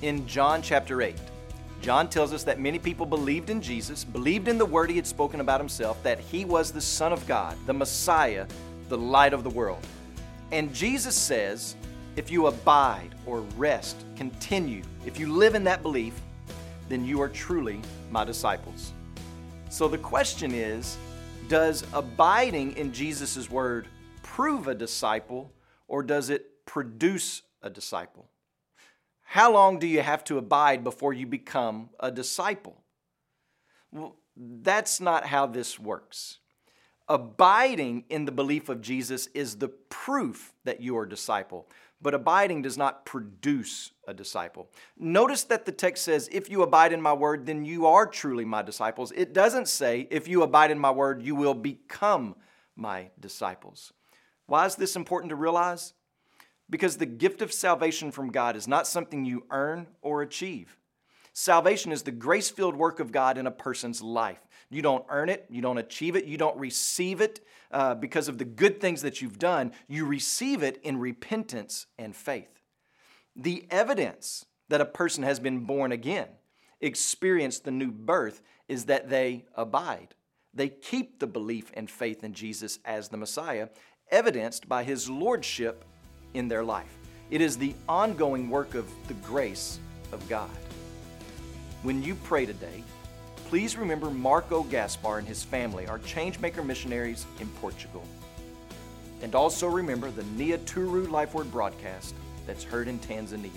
In John chapter 8, John tells us that many people believed in Jesus, believed in the word he had spoken about himself, that he was the Son of God, the Messiah, the light of the world. And Jesus says, if you abide or rest, continue, if you live in that belief, then you are truly my disciples. So the question is Does abiding in Jesus' word prove a disciple or does it produce a disciple? How long do you have to abide before you become a disciple? Well, that's not how this works. Abiding in the belief of Jesus is the proof that you are a disciple, but abiding does not produce a disciple. Notice that the text says, If you abide in my word, then you are truly my disciples. It doesn't say, If you abide in my word, you will become my disciples. Why is this important to realize? Because the gift of salvation from God is not something you earn or achieve. Salvation is the grace filled work of God in a person's life. You don't earn it, you don't achieve it, you don't receive it uh, because of the good things that you've done. You receive it in repentance and faith. The evidence that a person has been born again, experienced the new birth, is that they abide. They keep the belief and faith in Jesus as the Messiah, evidenced by his lordship in their life. It is the ongoing work of the grace of God. When you pray today, please remember Marco Gaspar and his family are changemaker missionaries in Portugal. And also remember the Nyaturu Life Word broadcast that's heard in Tanzania.